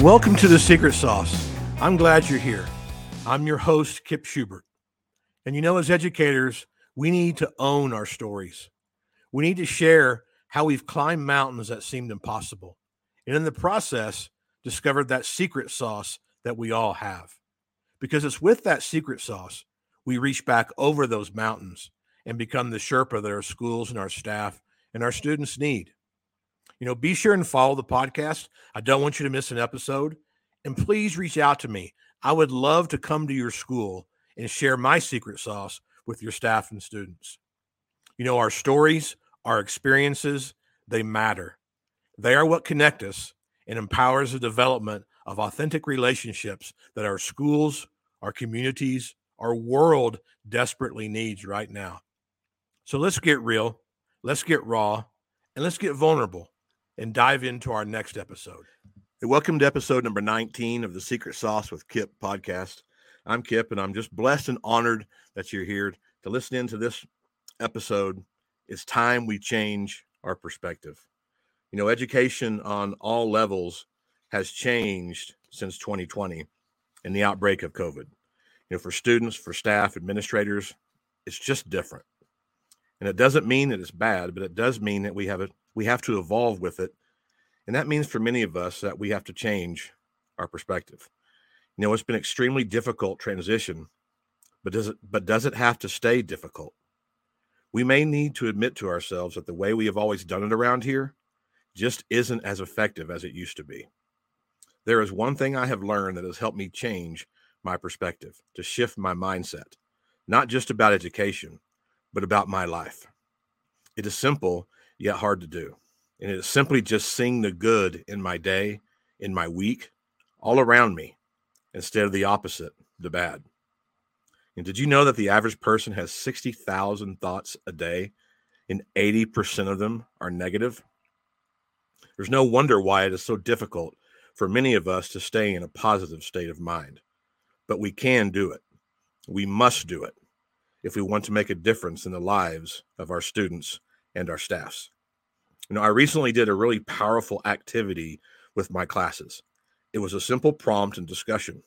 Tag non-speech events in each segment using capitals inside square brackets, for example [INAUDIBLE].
Welcome to the Secret Sauce. I'm glad you're here. I'm your host, Kip Schubert. And you know, as educators, we need to own our stories. We need to share how we've climbed mountains that seemed impossible. And in the process, discovered that secret sauce that we all have. Because it's with that secret sauce we reach back over those mountains and become the Sherpa that our schools and our staff and our students need. You know, be sure and follow the podcast. I don't want you to miss an episode. And please reach out to me. I would love to come to your school and share my secret sauce with your staff and students. You know, our stories, our experiences, they matter. They are what connect us and empowers the development of authentic relationships that our schools, our communities, our world desperately needs right now. So let's get real, let's get raw, and let's get vulnerable and dive into our next episode. Hey, welcome to episode number 19 of the Secret Sauce with Kip podcast. I'm Kip, and I'm just blessed and honored that you're here to listen into this episode. It's time we change our perspective. You know, education on all levels has changed since 2020 and the outbreak of COVID. You know, for students, for staff, administrators, it's just different. And it doesn't mean that it's bad, but it does mean that we have a we have to evolve with it. And that means for many of us that we have to change our perspective. You know, it's been extremely difficult transition, but does it but does it have to stay difficult? We may need to admit to ourselves that the way we have always done it around here just isn't as effective as it used to be. There is one thing I have learned that has helped me change my perspective, to shift my mindset, not just about education, but about my life. It is simple yet hard to do. And it is simply just seeing the good in my day, in my week, all around me, instead of the opposite, the bad. And did you know that the average person has 60,000 thoughts a day and 80% of them are negative? There's no wonder why it is so difficult for many of us to stay in a positive state of mind. But we can do it. We must do it if we want to make a difference in the lives of our students and our staffs. You know, I recently did a really powerful activity with my classes. It was a simple prompt and discussion.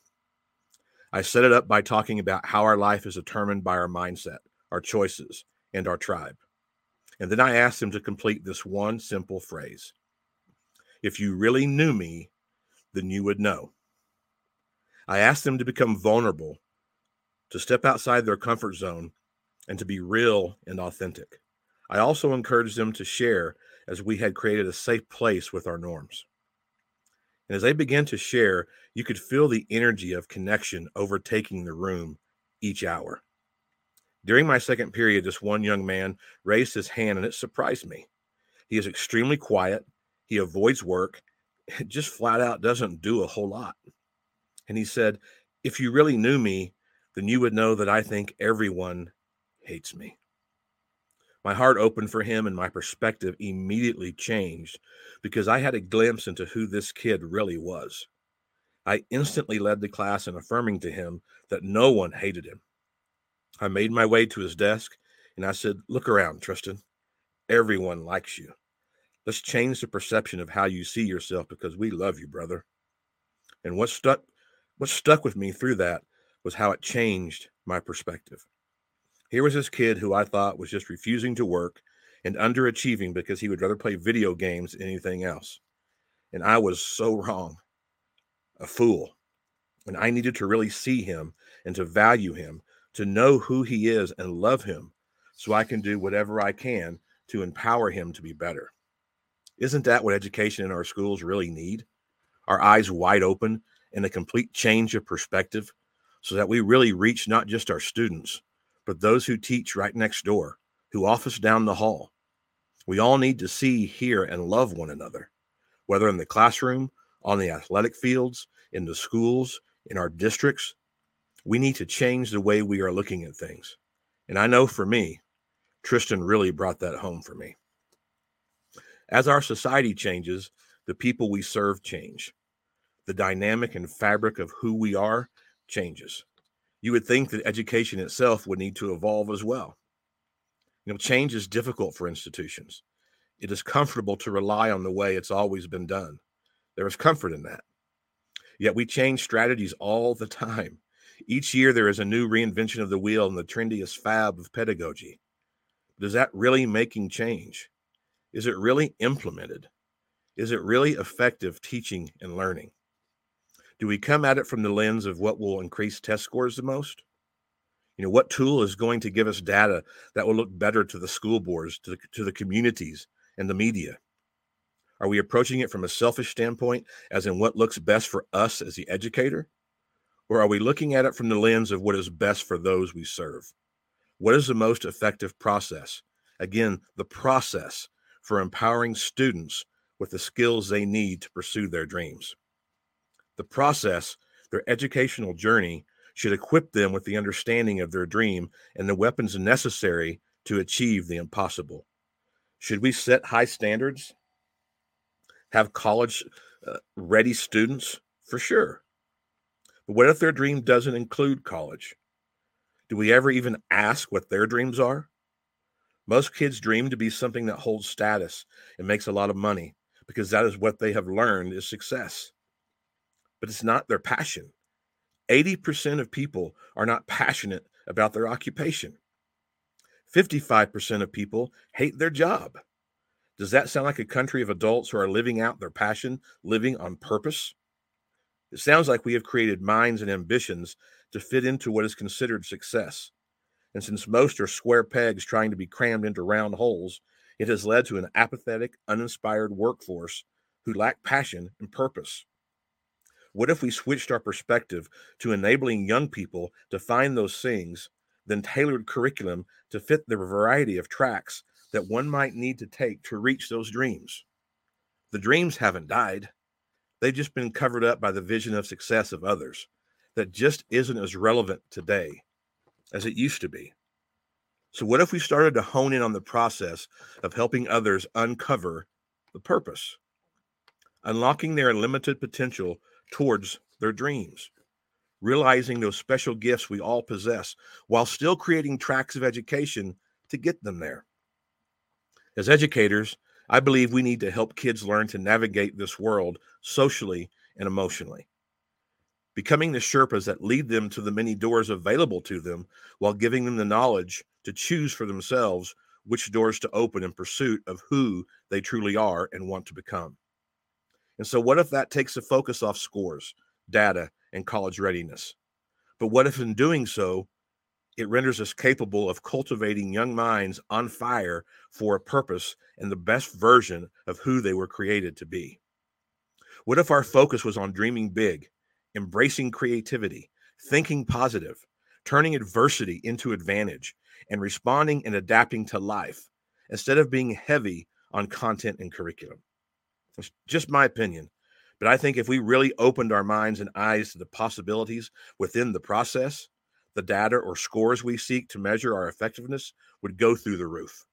I set it up by talking about how our life is determined by our mindset, our choices, and our tribe. And then I asked them to complete this one simple phrase If you really knew me, then you would know. I asked them to become vulnerable, to step outside their comfort zone, and to be real and authentic. I also encouraged them to share as we had created a safe place with our norms. And as they began to share, you could feel the energy of connection overtaking the room each hour. During my second period, this one young man raised his hand and it surprised me. He is extremely quiet, he avoids work, [LAUGHS] just flat out doesn't do a whole lot. And he said, If you really knew me, then you would know that I think everyone hates me. My heart opened for him and my perspective immediately changed because I had a glimpse into who this kid really was. I instantly led the class in affirming to him that no one hated him. I made my way to his desk and I said, Look around, Tristan. Everyone likes you. Let's change the perception of how you see yourself because we love you, brother. And what stuck what stuck with me through that was how it changed my perspective. Here was this kid who I thought was just refusing to work and underachieving because he would rather play video games than anything else. And I was so wrong, a fool. And I needed to really see him and to value him, to know who he is and love him so I can do whatever I can to empower him to be better. Isn't that what education in our schools really need? Our eyes wide open and a complete change of perspective so that we really reach not just our students, but those who teach right next door, who office down the hall. We all need to see, hear, and love one another, whether in the classroom, on the athletic fields, in the schools, in our districts. We need to change the way we are looking at things. And I know for me, Tristan really brought that home for me. As our society changes, the people we serve change. The dynamic and fabric of who we are changes you would think that education itself would need to evolve as well. You know, change is difficult for institutions. It is comfortable to rely on the way it's always been done. There is comfort in that. Yet we change strategies all the time. Each year, there is a new reinvention of the wheel and the trendiest fab of pedagogy. Does that really making change? Is it really implemented? Is it really effective teaching and learning? Do we come at it from the lens of what will increase test scores the most? You know, what tool is going to give us data that will look better to the school boards, to the, to the communities, and the media? Are we approaching it from a selfish standpoint, as in what looks best for us as the educator? Or are we looking at it from the lens of what is best for those we serve? What is the most effective process? Again, the process for empowering students with the skills they need to pursue their dreams. The process, their educational journey, should equip them with the understanding of their dream and the weapons necessary to achieve the impossible. Should we set high standards? Have college uh, ready students? For sure. But what if their dream doesn't include college? Do we ever even ask what their dreams are? Most kids dream to be something that holds status and makes a lot of money because that is what they have learned is success. But it's not their passion. 80% of people are not passionate about their occupation. 55% of people hate their job. Does that sound like a country of adults who are living out their passion, living on purpose? It sounds like we have created minds and ambitions to fit into what is considered success. And since most are square pegs trying to be crammed into round holes, it has led to an apathetic, uninspired workforce who lack passion and purpose. What if we switched our perspective to enabling young people to find those things, then tailored curriculum to fit the variety of tracks that one might need to take to reach those dreams? The dreams haven't died. They've just been covered up by the vision of success of others that just isn't as relevant today as it used to be. So, what if we started to hone in on the process of helping others uncover the purpose, unlocking their limited potential towards their dreams, realizing those special gifts we all possess while still creating tracks of education to get them there? As educators, I believe we need to help kids learn to navigate this world socially and emotionally. Becoming the Sherpas that lead them to the many doors available to them while giving them the knowledge to choose for themselves which doors to open in pursuit of who they truly are and want to become. And so, what if that takes the focus off scores, data, and college readiness? But what if in doing so, it renders us capable of cultivating young minds on fire for a purpose and the best version of who they were created to be? What if our focus was on dreaming big, embracing creativity, thinking positive, turning adversity into advantage, and responding and adapting to life instead of being heavy on content and curriculum? It's just my opinion. But I think if we really opened our minds and eyes to the possibilities within the process, the data or scores we seek to measure our effectiveness would go through the roof.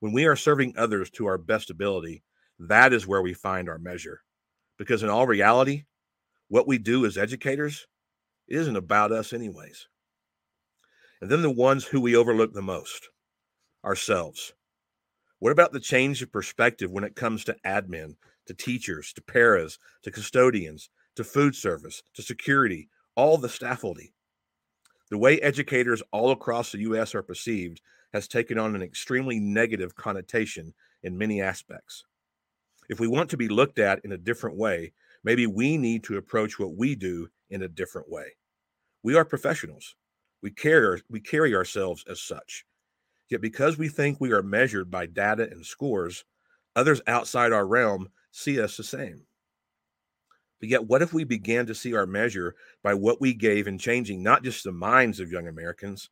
When we are serving others to our best ability, that is where we find our measure. Because in all reality, what we do as educators isn't about us, anyways. And then the ones who we overlook the most ourselves. What about the change of perspective when it comes to admin, to teachers, to paras, to custodians, to food service, to security, all the faculty? The way educators all across the U.S. are perceived has taken on an extremely negative connotation in many aspects. If we want to be looked at in a different way, maybe we need to approach what we do in a different way. We are professionals. We carry, we carry ourselves as such. Yet, because we think we are measured by data and scores, others outside our realm see us the same. But yet, what if we began to see our measure by what we gave in changing not just the minds of young Americans,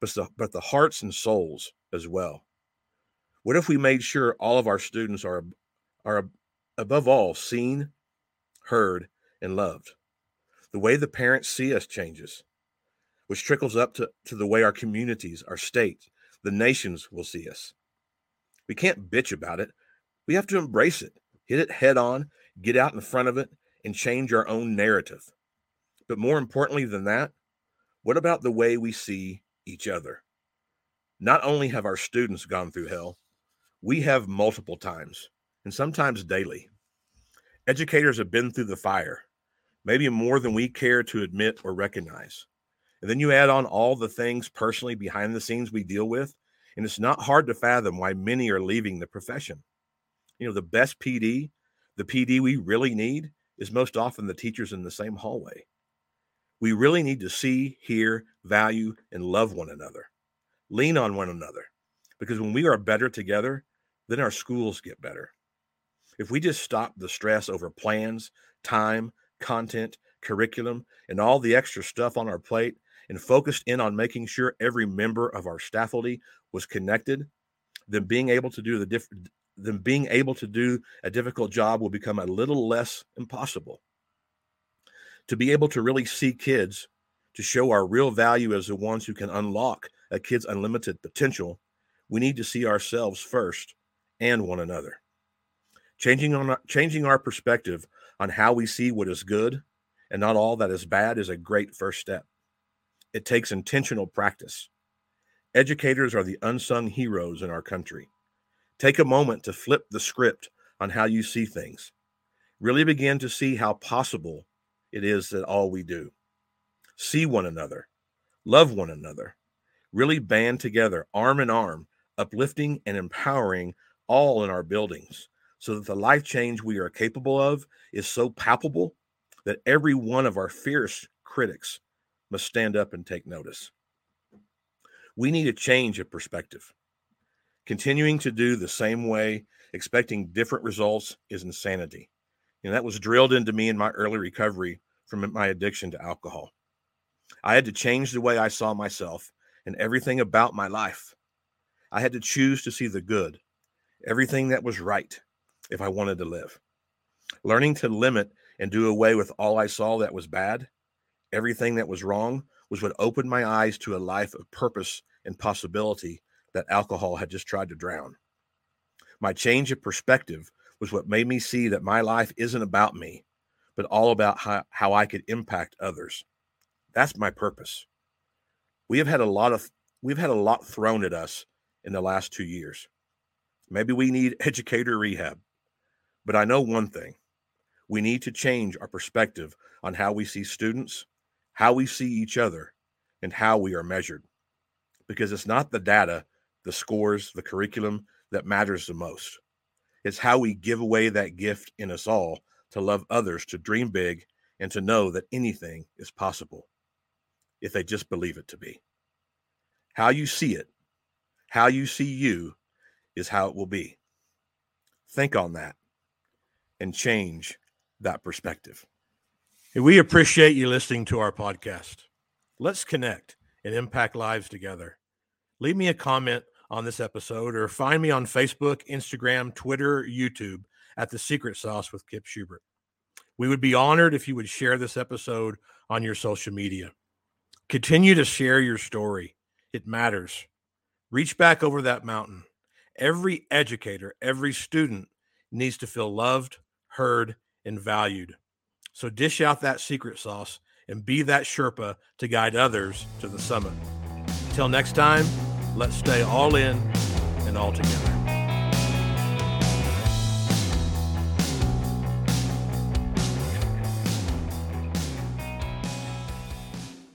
but the, but the hearts and souls as well? What if we made sure all of our students are, are above all seen, heard, and loved? The way the parents see us changes, which trickles up to, to the way our communities, our state, the nations will see us. We can't bitch about it. We have to embrace it, hit it head on, get out in front of it, and change our own narrative. But more importantly than that, what about the way we see each other? Not only have our students gone through hell, we have multiple times and sometimes daily. Educators have been through the fire. maybe more than we care to admit or recognize. And then you add on all the things personally behind the scenes we deal with, and it's not hard to fathom why many are leaving the profession. You know, the best PD, the PD we really need, is most often the teachers in the same hallway. We really need to see, hear, value, and love one another. Lean on one another. Because when we are better together, then our schools get better. If we just stop the stress over plans, time, content, curriculum, and all the extra stuff on our plate and focused in on making sure every member of our faculty was connected, then being able to do the different then being able to do a difficult job will become a little less impossible. To be able to really see kids, to show our real value as the ones who can unlock a kid's unlimited potential, we need to see ourselves first and one another. Changing on changing our perspective on how we see what is good and not all that is bad is a great first step. It takes intentional practice. Educators are the unsung heroes in our country. Take a moment to flip the script on how you see things. Really begin to see how possible it is that all we do. See one another, love one another, really band together, arm in arm, uplifting and empowering all in our buildings so that the life change we are capable of is so palpable that every one of our fierce critics must stand up and take notice. We need a change of perspective. Continuing to do the same way, expecting different results, is insanity. And that was drilled into me in my early recovery from my addiction to alcohol. I had to change the way I saw myself and everything about my life. I had to choose to see the good, everything that was right, if I wanted to live. Learning to limit and do away with all I saw that was bad, everything that was wrong, was what opened my eyes to a life of purpose and possibility that alcohol had just tried to drown. My change of perspective was what made me see that my life isn't about me, but all about how, how I could impact others. That's my purpose. We have had a lot of we've had a lot thrown at us in the last 2 years. Maybe we need [LAUGHS] educator rehab. But I know one thing. We need to change our perspective on how we see students, how we see each other, and how we are measured. Because it's not the data, the scores, the curriculum that matters the most. It's how we give away that gift in us all to love others, to dream big, and to know that anything is possible if they just believe it to be. How you see it, how you see you, is how it will be. Think on that and change that perspective. We appreciate you listening to our podcast. Let's connect and impact lives together. Leave me a comment on this episode or find me on Facebook, Instagram, Twitter, YouTube at The Secret Sauce with Kip Schubert. We would be honored if you would share this episode on your social media. Continue to share your story, it matters. Reach back over that mountain. Every educator, every student needs to feel loved, heard, and valued. So dish out that secret sauce and be that Sherpa to guide others to the summit. Until next time, let's stay all in and all together.